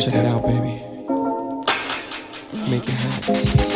Check it uh. out, baby. Make it happen.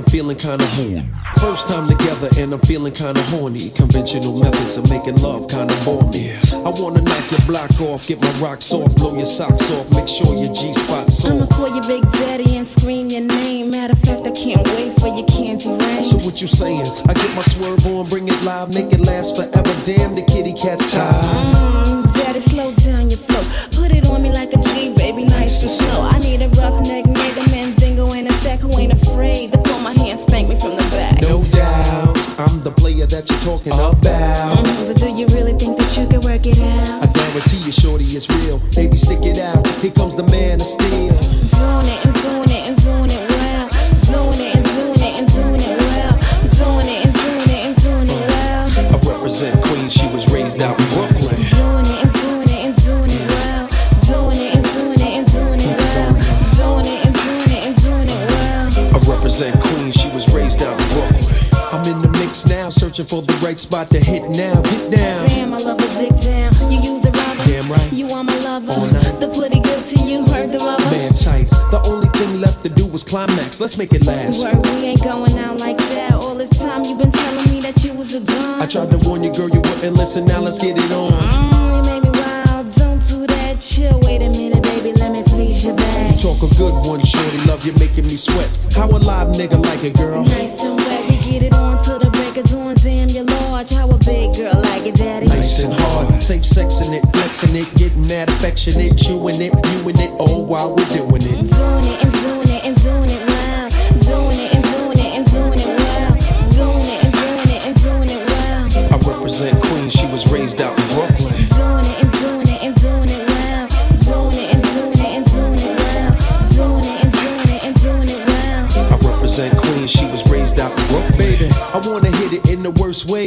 I'm feeling kinda horny. First time together and I'm feeling kinda horny. Conventional methods of making love kinda bore me. I wanna knock your block off, get my rocks off, blow your socks off, make sure your G spot's I'ma call you Big Daddy and scream your name. Matter of fact, I can't wait for your candy rain. So what you saying? I get my swerve on, bring it live, make it last forever. Damn, the kitty cat's tired. Mm, Daddy, slow down your flow. Put it on me like a G, baby, nice and slow. I need a rough roughneck nigga, Mandingo in a sack who ain't afraid the player that you're talking about. Mm, but do you really think that you can work it out? I guarantee you, shorty, it's real. Baby, stick it out. Here comes the man of steel. For the right spot to hit now. Get down. Damn, I love a dick down. You use a rubber. Damn right. You are my lover. All night. The pretty good to you, heard the rubber. Man tight. The only thing left to do was climax. Let's make it last. Word, we ain't going out like that. All this time you been telling me that you was a dumb. I tried to warn you, girl, you wouldn't listen. Now let's get it on. Mm, you made me wild. Don't do that. Chill. Wait a minute, baby. Let me please your back. Talk a good one, shorty. Love you making me sweat. How a live nigga like it, girl? Nice and wet. We get it on you're. How a big girl like it, daddy. Nice and hard, safe sexing it, flexing it, getting that affectionate, chewing it, viewing it, all while we're doing it. Doing it and doing it and doing it well. Doing it and doing it and doing it well. Doing it and doing it and doing it well. I represent Queens, she was raised out in Brooklyn. Doing it and doing it and doing it well. Doing it and doing it and doing it well. Doing it and doing it and doing it well. I represent Queens, she was raised out in Brooklyn. Baby, I wanna hit it in the worst way.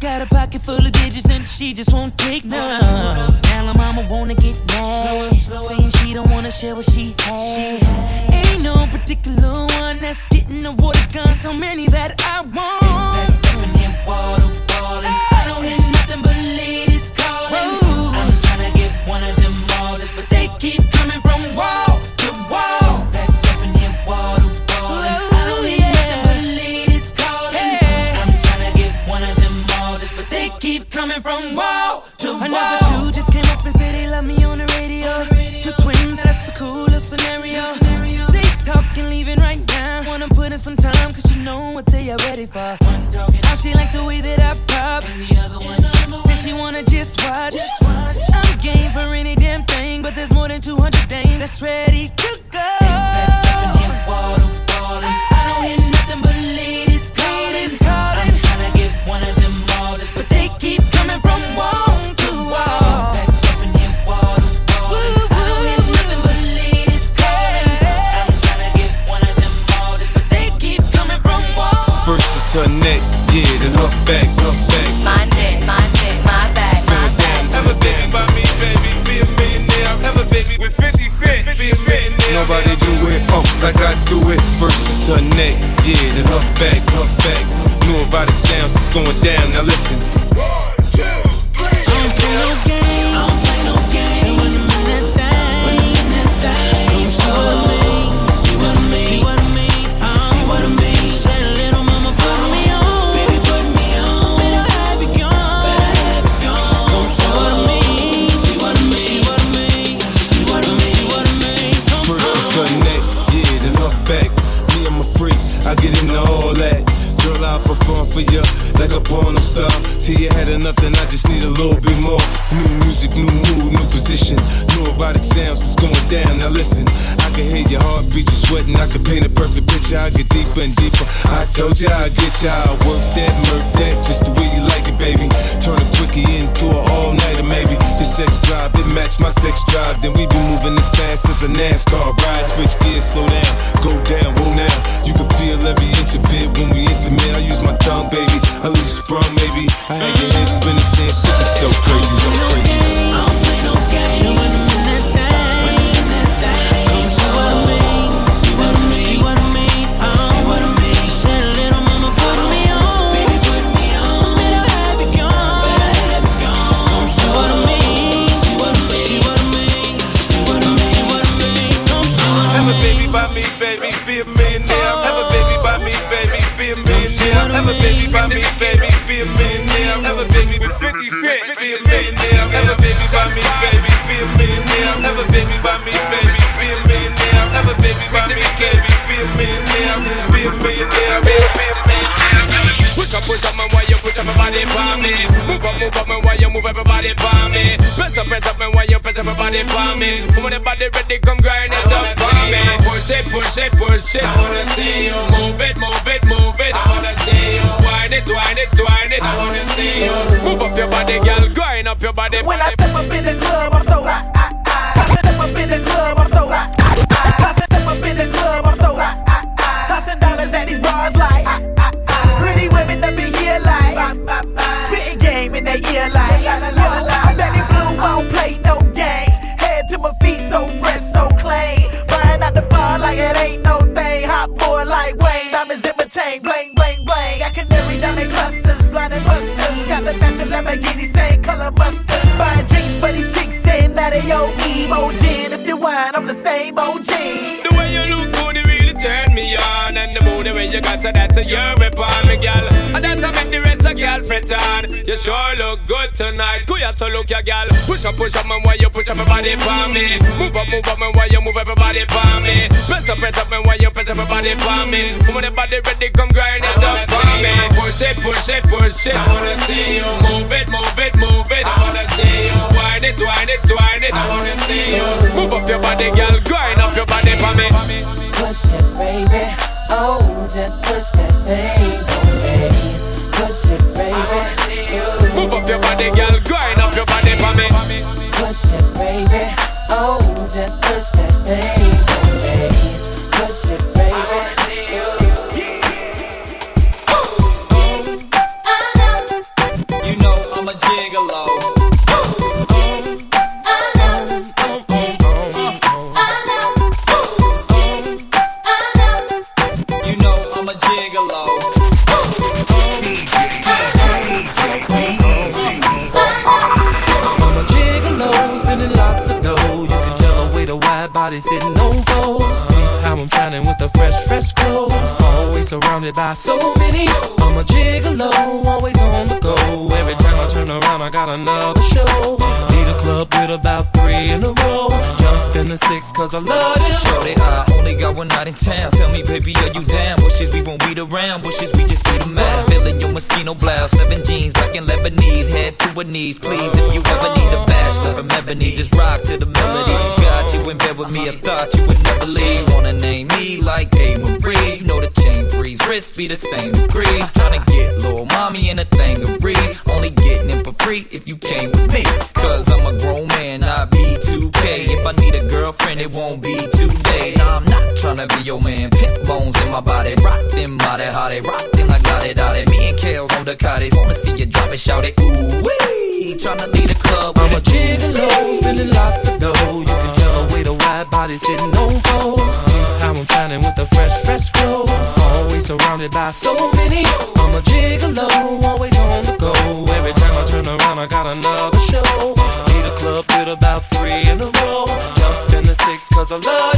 Always got a pocket full of digits and she just won't take none. Now her mama wanna get mad, saying she don't wanna share what she has. Ain't no particular one that's getting the water gun. So many that I want. Ready for. Now she like the way that I pop. Said she wanna just watch. My neck, my neck, my back, my back. Have a baby by me, baby, be a millionaire. Have a baby with 50 cent, be a millionaire. Nobody do it, oh, like I do it. Is her neck, yeah, back, back. Sounds, it's going down. Now listen. Don't play no deeper and deeper. I told you I'd get ya, I work that, murk that, just the way you like it, baby. Turn a quickie into an all nighter, maybe. Your sex drive, it match my sex drive. Then we be moving as fast as a NASCAR ride. Switch gears, slow down, go down, roll now. You can feel every inch of it when we intimate. I use my tongue, baby. I leave you sprung, maybe. I had your head spinning, saying 50 so crazy, so crazy. Baby by me, baby, be a millionaire. Have a baby with 50 cent, be a millionaire. Have a baby by me, baby, be a millionaire. Have a baby by me, baby, be a millionaire. Have a baby by me, baby, be a millionaire. Be a millionaire, be a millionaire. Push up, push up, man, why you push up for me? Move up, move up, man, why you move everybody for me? Press up, press up, man, why you press everybody for me? When the body ready, come grind it up for me. Push it, push it, push it. I wanna see you move it, move it, move it. I wanna see you wind it, wind it, wind it. I wanna see you move up your body, girl, grind up your body. When I step up in the club, I'm so hot. Step up in the club, I'm so hot. I'm blue, won't play no games. Head to my feet, so fresh, so clean. Buying out the bar like it ain't no thing. Hot boy like Wayne, bling bling bling. I can diamond clusters. Got the Lamborghini, same color. Buying jeans for these chicks, saying that they emoji. And if you whine, I'm the same OG. You got to that, to your upon me, girl. And that I make the rest of girl fret on. You sure look good tonight. Cool, you so look your girl. Push up, push up, man, why you push up your body for me? Move up, move up, man, why you move everybody for me? Press up, press up, man, why you press everybody for me? When the body ready, come grind it up for me. Push it, push it, push it. I wanna see you move it, move it, move it. I wanna see you wind it, wind it, wind it. I wanna see you move up your body, girl. Grind up your body for me. Push it, baby. Oh, just push that thing on me. Push it, baby. Move up your body, girl. Grind up your body for me. Push it, baby. Oh, just push that thing on me. Body sitting on toes. How I'm shining with the fresh, fresh clothes. Always surrounded by so many. I'm a gigolo, always on the go. Every time I turn around, I got another show. Need a club with about three in a row. Jump in the six, cause I love it. Shorty, I only got one night in town. Tell me, baby, are you down? Bushes, we won't beat around. Bushes, we just beat beat 'em out. Feeling your mosquito blouse, seven jeans, black and Lebanese. Head to her knees, please. If you ever need a bachelor from ebony, just rock to the melody. Got you in bed with me, I thought you would never leave. Wanna name me like A. Marie? You know the chain freeze, wrist be the same degrees. Tryna get little mommy in a thing of breeze. Only getting it for free if you came with me. Cause I'm a grown man, not B2K. If I need a girlfriend, it won't be today. Nah, I'm not tryna be your man. Pit bones in my body, rock them body, how they rock them, I got it, out it. Me and Kells on the cottage, wanna see you drop it, shout it, ooh wee. Tryna lead the club, I'm a gigolo, spending lots of dough. You can tell the way the wide body sitting on foes. Uh, how I'm shining with the fresh, fresh clothes. Always surrounded by so many. I'm a gigolo, always on the go. Every time I turn around, I got another show. Uh, Need a club with about three in a row. Jump in the six, cause I love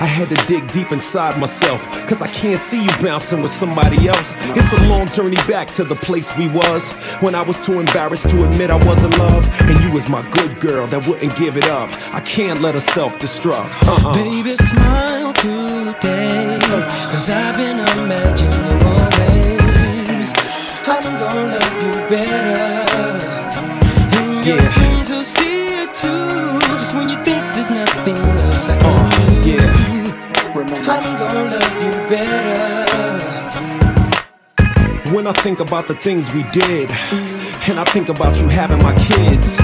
I had to dig deep inside myself, cause I can't see you bouncing with somebody else. It's a long journey back to the place we was when I was too embarrassed to admit I was in love. And you was my good girl that wouldn't give it up. I can't let her self destruct. Uh-uh. Baby, smile today. Cause I've been imagining more ways. I'm gonna love you better. And your Yeah. friends will see it too. Just when you think Nothing else I can uh, do. Oh, yeah. I'm gonna love you better. When I think about the things we did, and I think about you having my kids,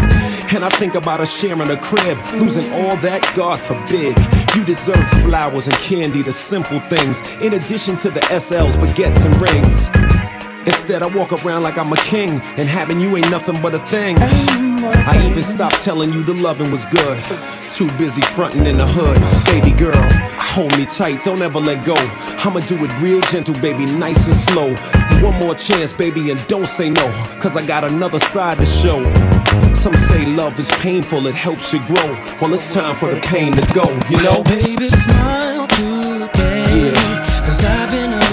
and I think about us sharing a crib, losing all that, God forbid. You deserve flowers and candy, the simple things, in addition to the SLs, baguettes, and rings. Instead, I walk around like I'm a king, and having you ain't nothing but a thing. I even stopped telling you the loving was good. Too busy fronting in the hood. Baby girl, hold me tight, don't ever let go. I'ma do it real gentle, baby, nice and slow. One more chance, baby, and don't say no, cause I got another side to show. Some say love is painful, it helps you grow. Well, it's time for the pain to go, you know? Baby, smile today, cause I've been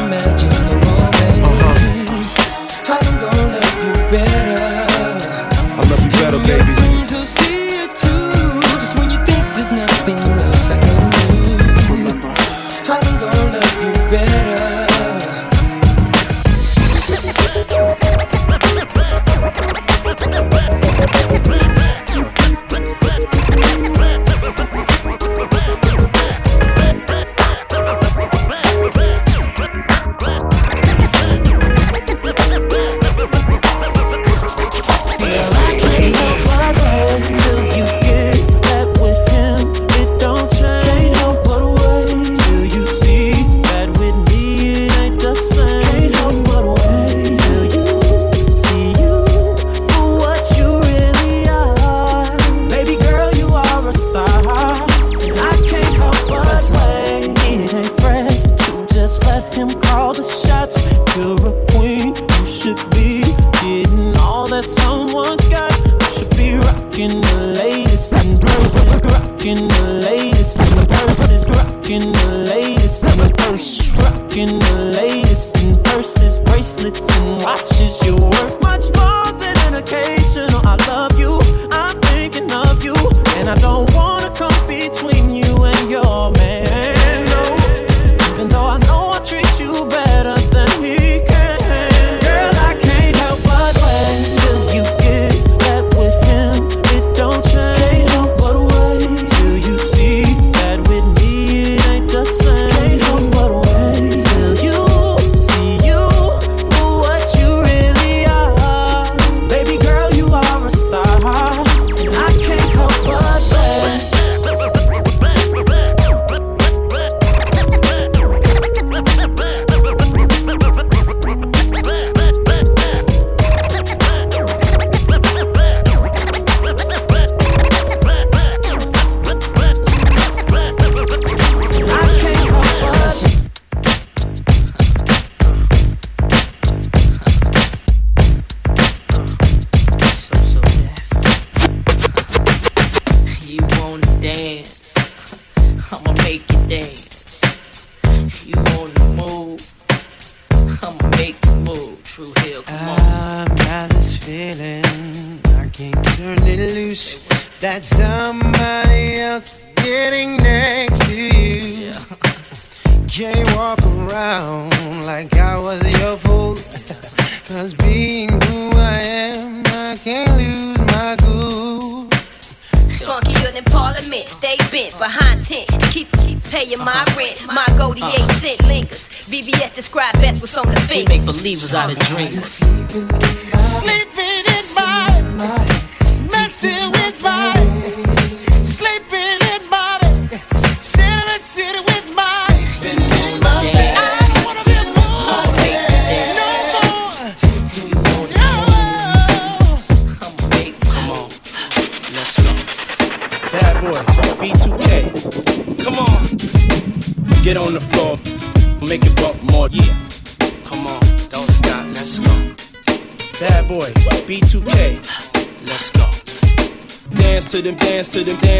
to them.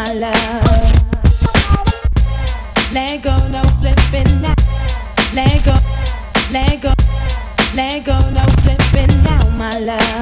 my love. Let go, no flipping now. Let go, let go, let go, no flipping now, my love.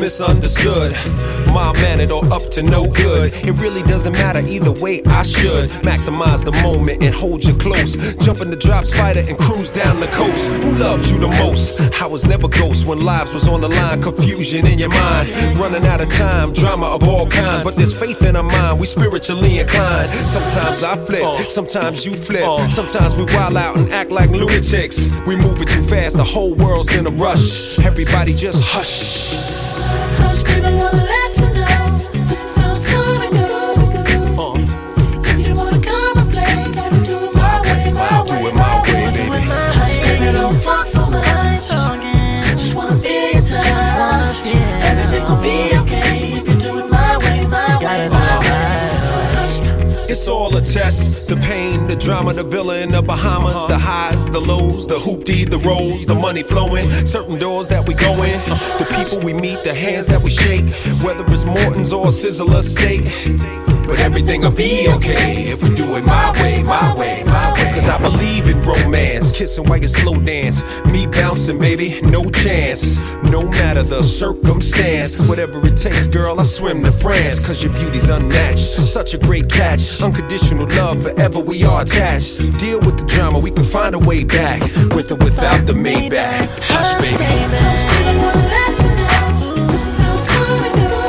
Misunderstood? My mannered or up to no good? It really doesn't matter either way. I should maximize the moment and hold you close. Jump in the drop spider and cruise down the coast. Who loved you the most? I was never ghost when lives was on the line. Confusion in your mind, running out of time. Drama of all kinds, but there's faith in our mind. We spiritually inclined. Sometimes I flip, sometimes you flip. Sometimes we wild out and act like lunatics. We moving too fast, the whole world's in a rush. Everybody just hush, It's all a test. The pain, the drama, the villa in the Bahamas, the highs, the lows, the hoopty, the rolls, the money flowing, certain doors that we go in, the people we meet, the hands that we shake, whether it's Morton's or Sizzler steak. But everything'll be okay if we do it my way, my way, my way. Cause I believe in romance, kissing while you slow dance. Me bouncing, baby, no chance. No matter the circumstance, whatever it takes, girl, I swim to France. Cause your beauty's unmatched, such a great catch. Unconditional love, forever we are attached. Deal with the drama, we can find a way back. With or without the Maybach. Hush, baby. Hush, baby, wanna let you know this is how it's gonna go. If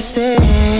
gotta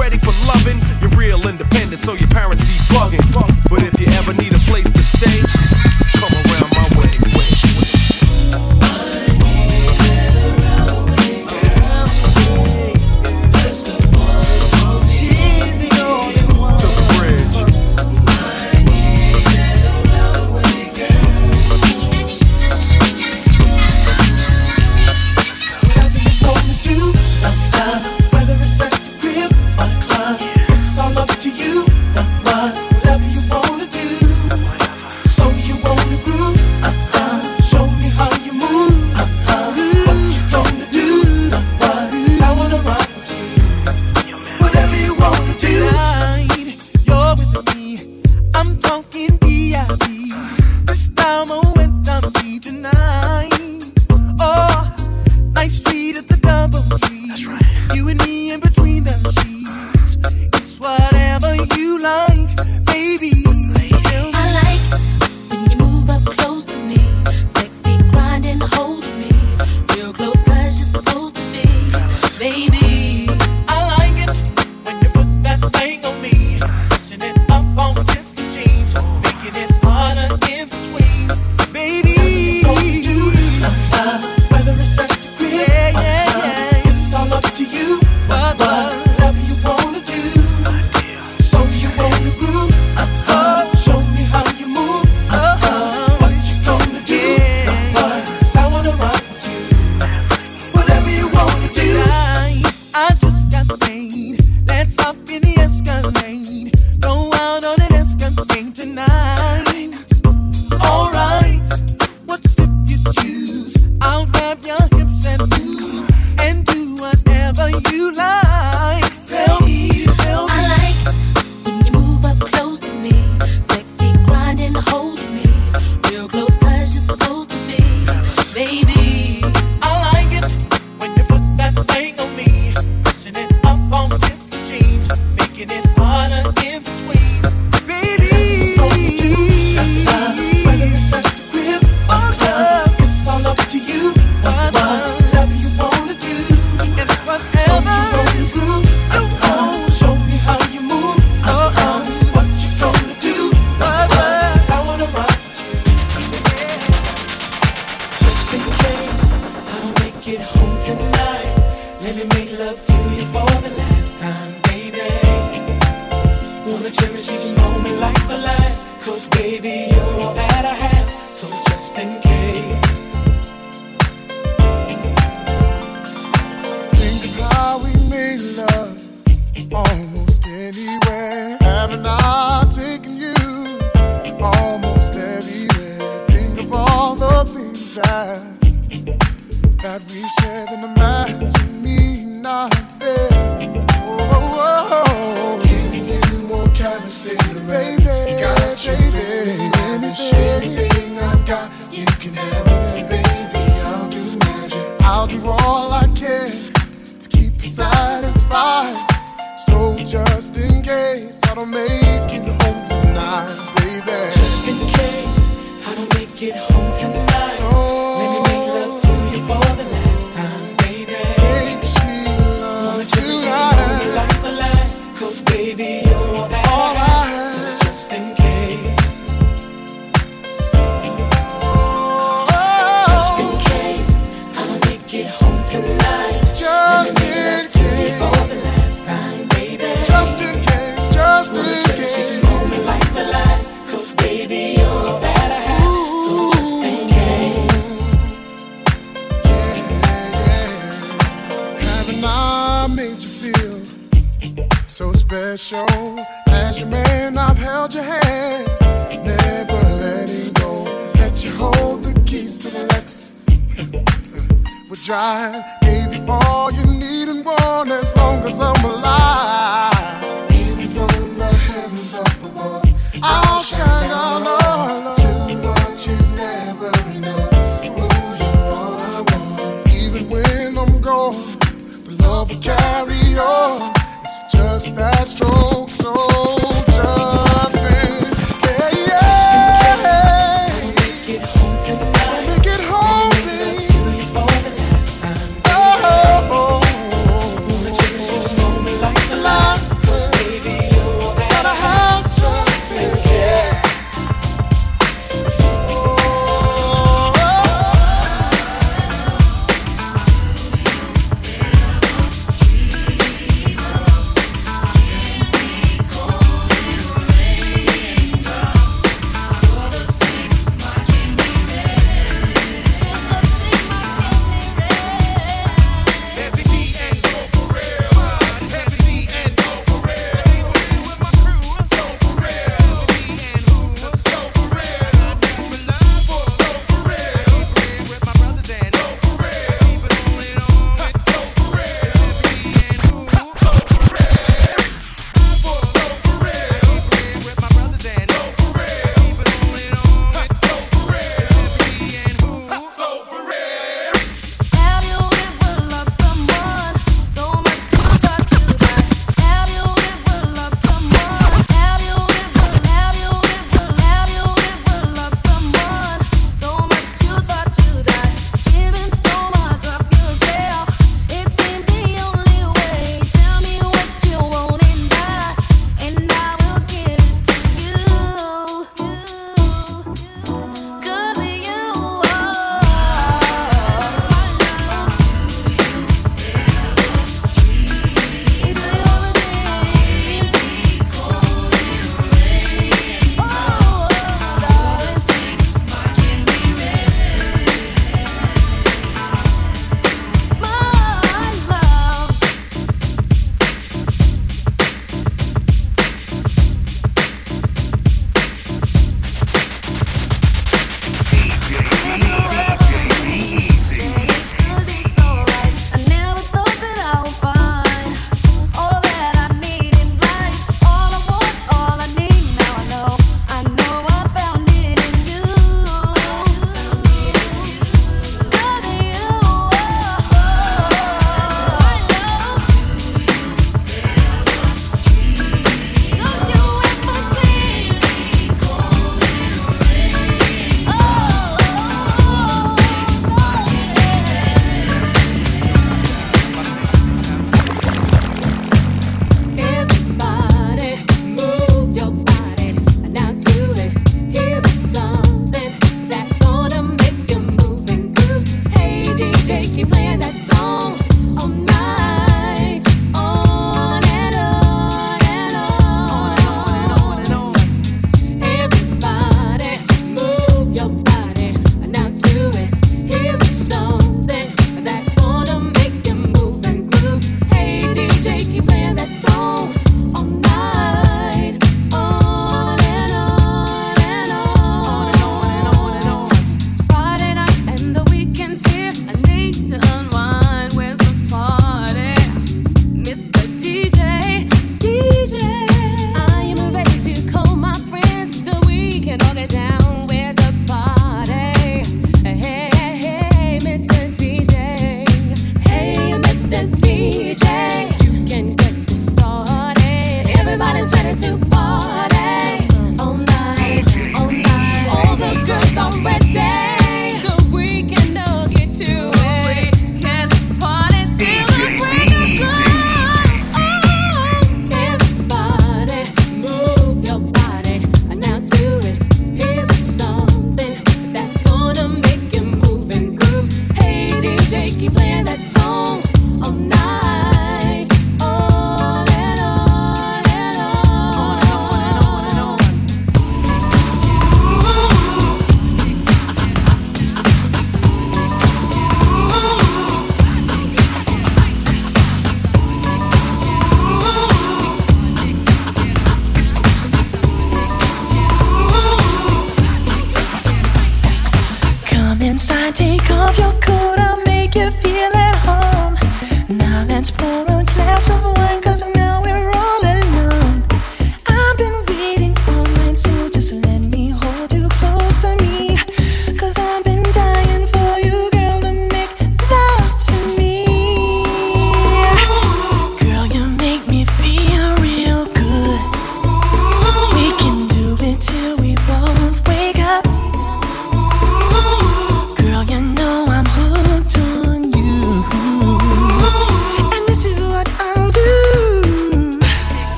ready for loving. You're real independent, so your parents be bugging. Drive. Gave you all you need and want as long as I'm alive. Even though the heavens are the wall, I'll shine on all. Too much is never enough. Ooh, you're all I want. Even when I'm gone, the love will carry on. It's just that strong.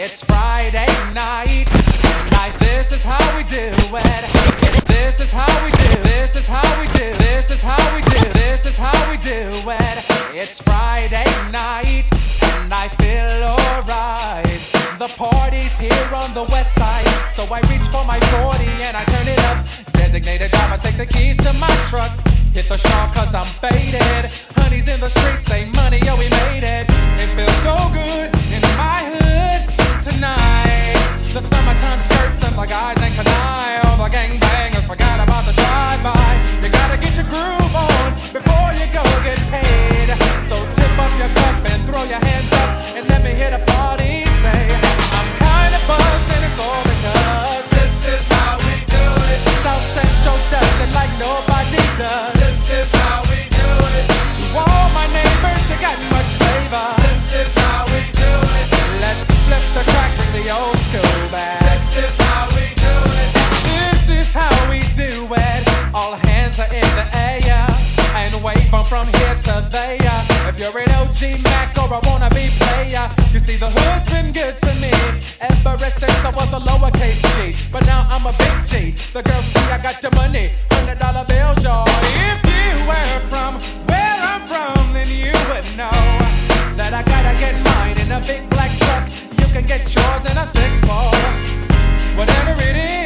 It's Friday night. Life, this is how we do it. This is how we do. This is how we do. This is how we do. This is how we do it. It's Friday night, and I feel alright. The party's here on the west side, so I reach for my 40 and I turn it up. Designated driver, take the keys to my truck. Hit the shawl cause I'm faded. Honey's in the streets, say money, oh we made it. It feels so good in my hood tonight. The summertime skirts and the guys in can All the gangbangers forgot about the drive-by. You gotta get your groove on before you go get paid. So tip up your cup and throw your hands up and let me hear the party say, I'm kinda buzzed and it's all because. surveyor. If you're an OG Mac or a wannabe player, you see the hood's been good to me ever since I was a lowercase G. But now I'm a big G. The girls see I got the money, hundred dollar bills, y'all. If you were from where I'm from, then you would know that I gotta get mine in a big black truck. You can get yours in a six ball, whatever it is.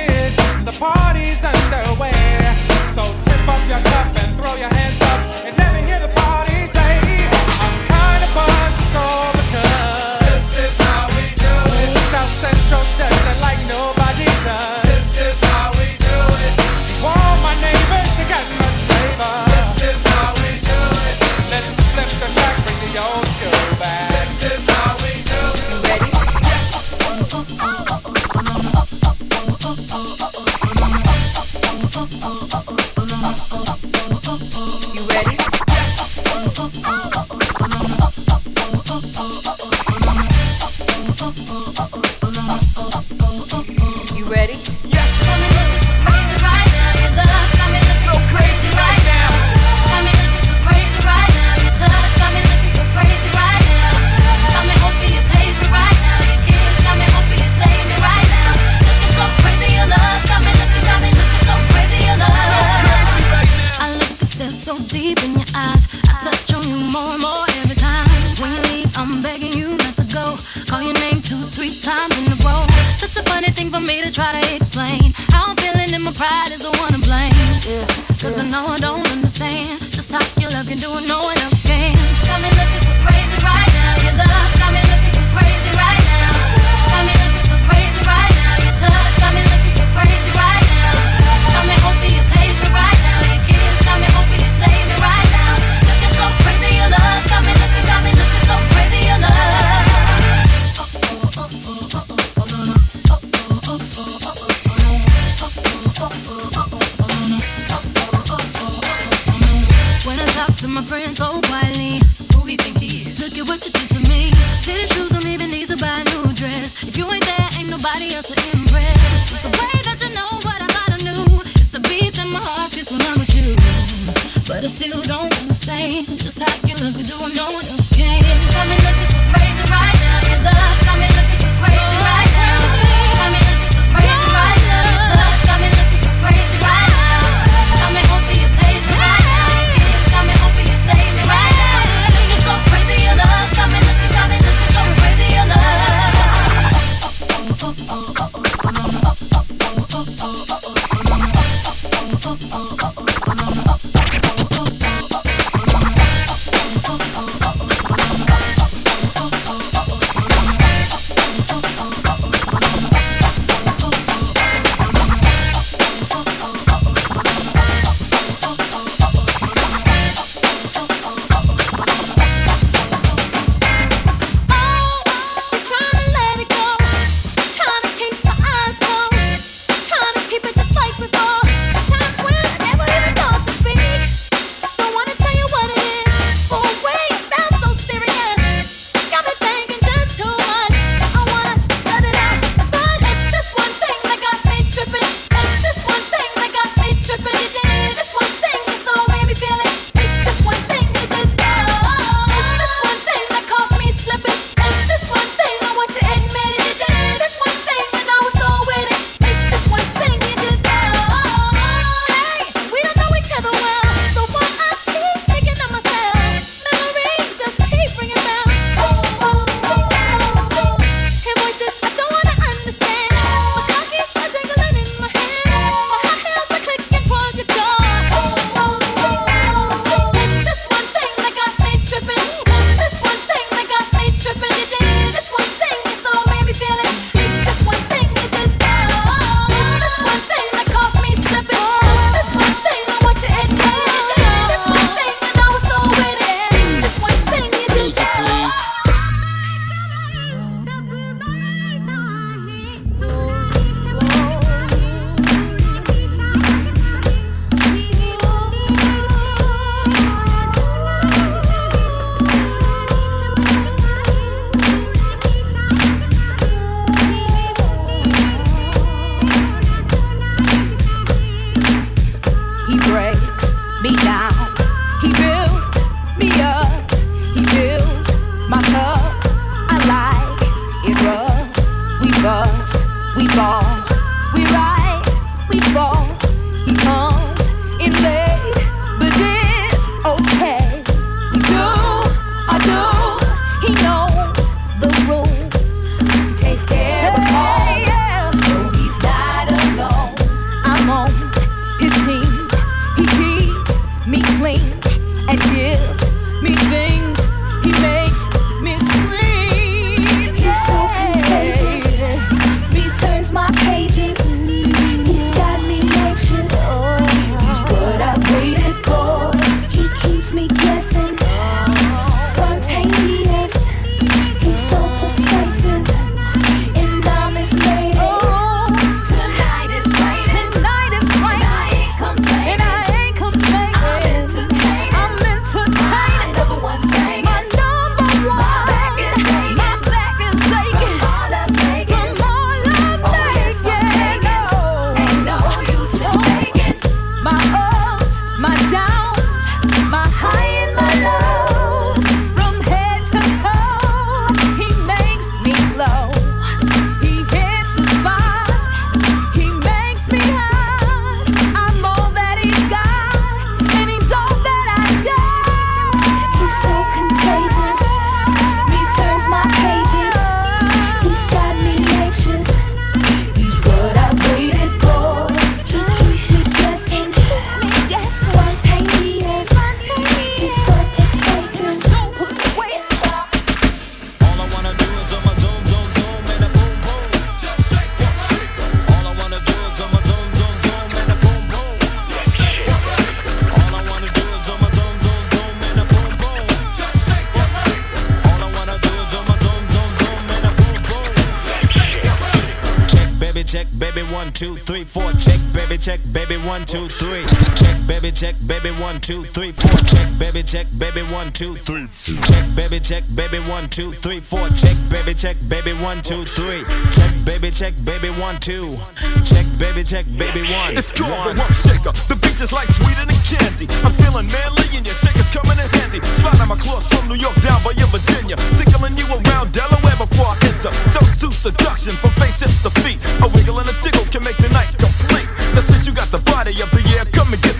Two, three, four. Check, baby, check, baby, one, two, three. Check, baby, check, baby, one, two, three, four. Check, baby, check, baby, one, two, three. Check, baby, check, baby, one, two. Check, baby, check, baby, one. It's called the rump shaker. The beach is like sweeter than candy. I'm feeling manly and your shaker's coming in handy. Sliding my clothes from New York down by your Virginia. Tickling you around Delaware before I enter. Toast to seduction from face hips to feet. A wiggle and a tickle can make the night complete. Now since you got the body of the year,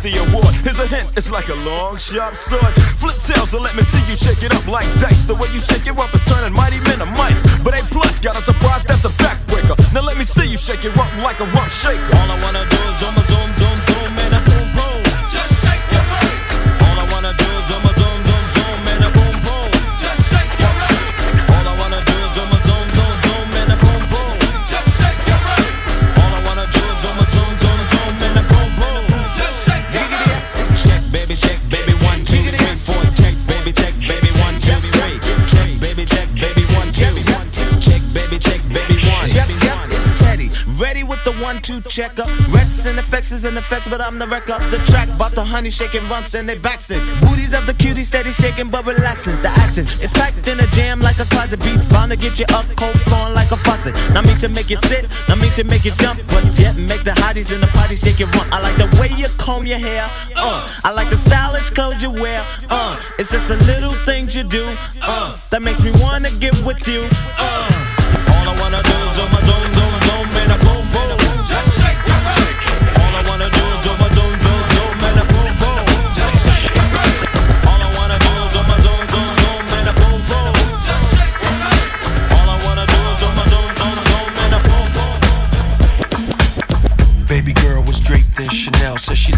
the award. Here's a hint, it's like a long sharp sword. Flip tails and let me see you shake it up like dice. The way you shake it up is turning mighty men to mice. But A plus got a surprise that's a backbreaker. Now let me see you shake it up like a rump shaker. All I wanna do is zoom, zoom, zoom, zoom, and with check up. Rex and effects is in effects, but I'm the wreck up the track. About the honey shaking rumps and they backs. Booties of the cutie steady shaking but relaxing. The action is packed in a jam like a closet beats. Bound to get you up cold flowing like a faucet. Not mean to make you sit, not mean to make you jump, but yet make the hotties in the party shake it run. I like the way you comb your hair. Uh, I like the stylish clothes you wear. Uh, it's just the little things you do. Uh, that makes me wanna get with you. Uh. All I wanna do is zoom, zoom, zoom,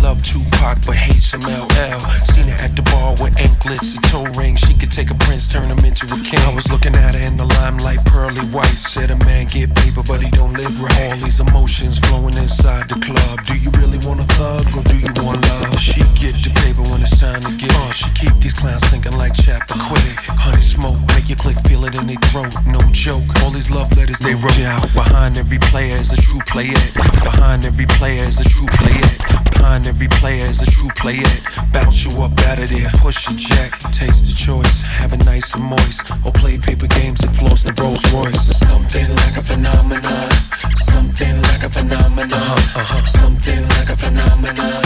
She Tupac but hates some LL. Seen her at the bar with anklets and toe rings. She could take a prince, turn him into a king. I was looking at her in the limelight, pearly white. Said a man get paper, but he don't live right. All these emotions flowing inside the club. Do you really want a thug or do you want love? She get the paper when it's time to get. Uh, she keep these clowns thinking like chapter quick. Honey smoke, make your click feel it in their throat. No joke. All these love letters they wrote out. Behind every player is a true player. Behind every player is a true player. Behind every player is a true player. Bounce you up out of there, push your jack, taste the choice, have it nice and moist, or play paper games and floss the Rolls Royce. Something like a phenomenon, something like a phenomenon, Uh-huh, uh-huh. something like a phenomenon,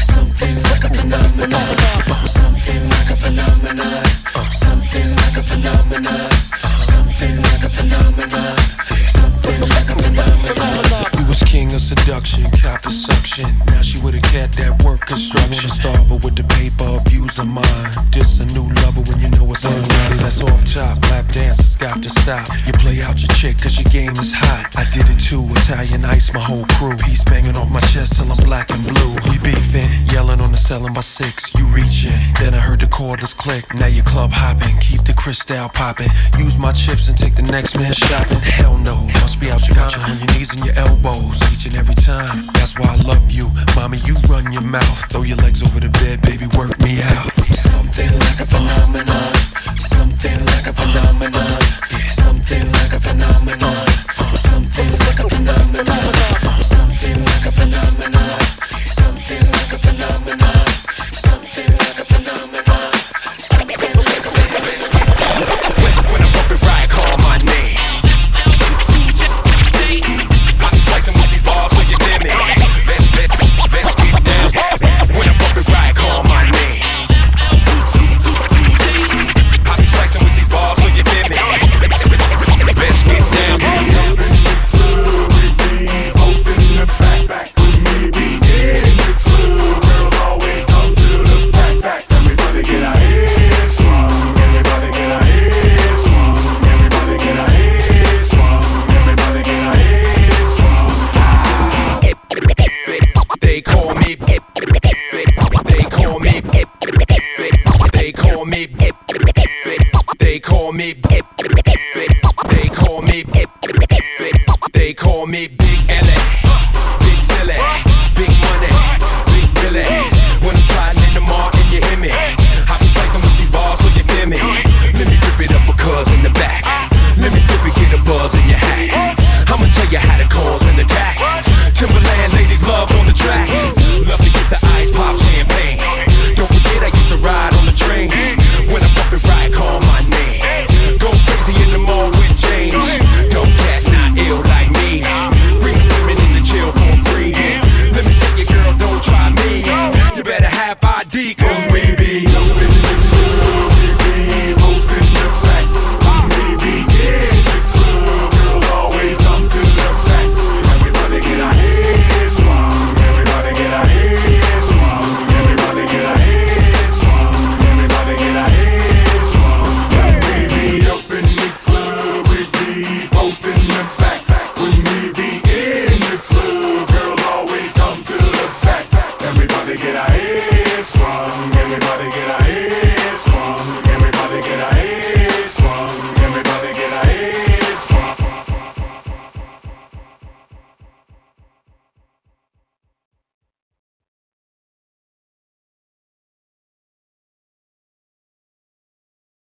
something like a phenomenon, Uh-huh. something like a phenomenon, something like a phenomenon, Uh-huh. something like a phenomenon, something like a phenomenon. You was king of seduction, cop the suction. Now she with a cat that work construction. Starve her with the paper, abuse her mind. This a new lover when you know it's unready. That's off top, lap dancers got to stop. You play out your chick cause your game is hot. I did it too, Italian ice, my whole crew. He's banging off my chest till I'm black and blue. We beefing, yelling on the selling by six. You reaching, then I heard the cordless click. Now you club hopping, keep the crystal popping. Use my chips and take the next man shopping. Hell no, must be out your got you on your knees and your elbows each and every time. That's why I love you, mommy. You run your mouth, throw your legs over the bed, baby. Work me out. Something like a phenomenon. Something like a phenomenon. Something like a phenomenon.